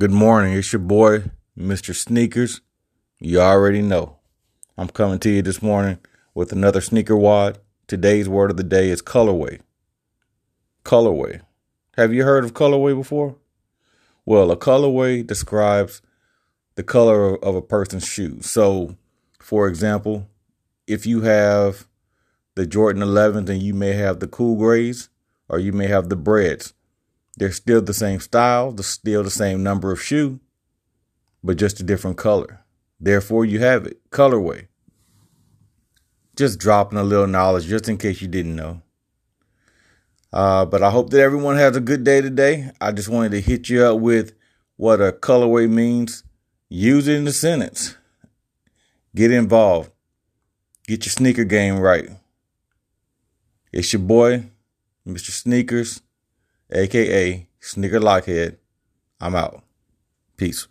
Good morning. It's your boy, Mr. Sneakers. You already know. I'm coming to you this morning with another sneaker wad. Today's word of the day is colorway. Colorway. Have you heard of colorway before? Well, a colorway describes the color of a person's shoes. So, for example, if you have the Jordan 11s and you may have the cool grays or you may have the breds, they're still the same style, they're still the same number of shoe, but just a different color. Therefore, you have it colorway. Just dropping a little knowledge just in case you didn't know. Uh, but I hope that everyone has a good day today. I just wanted to hit you up with what a colorway means. Use it in the sentence. Get involved. Get your sneaker game right. It's your boy, Mr. Sneakers aka Sneaker Lockhead. I'm out. Peace.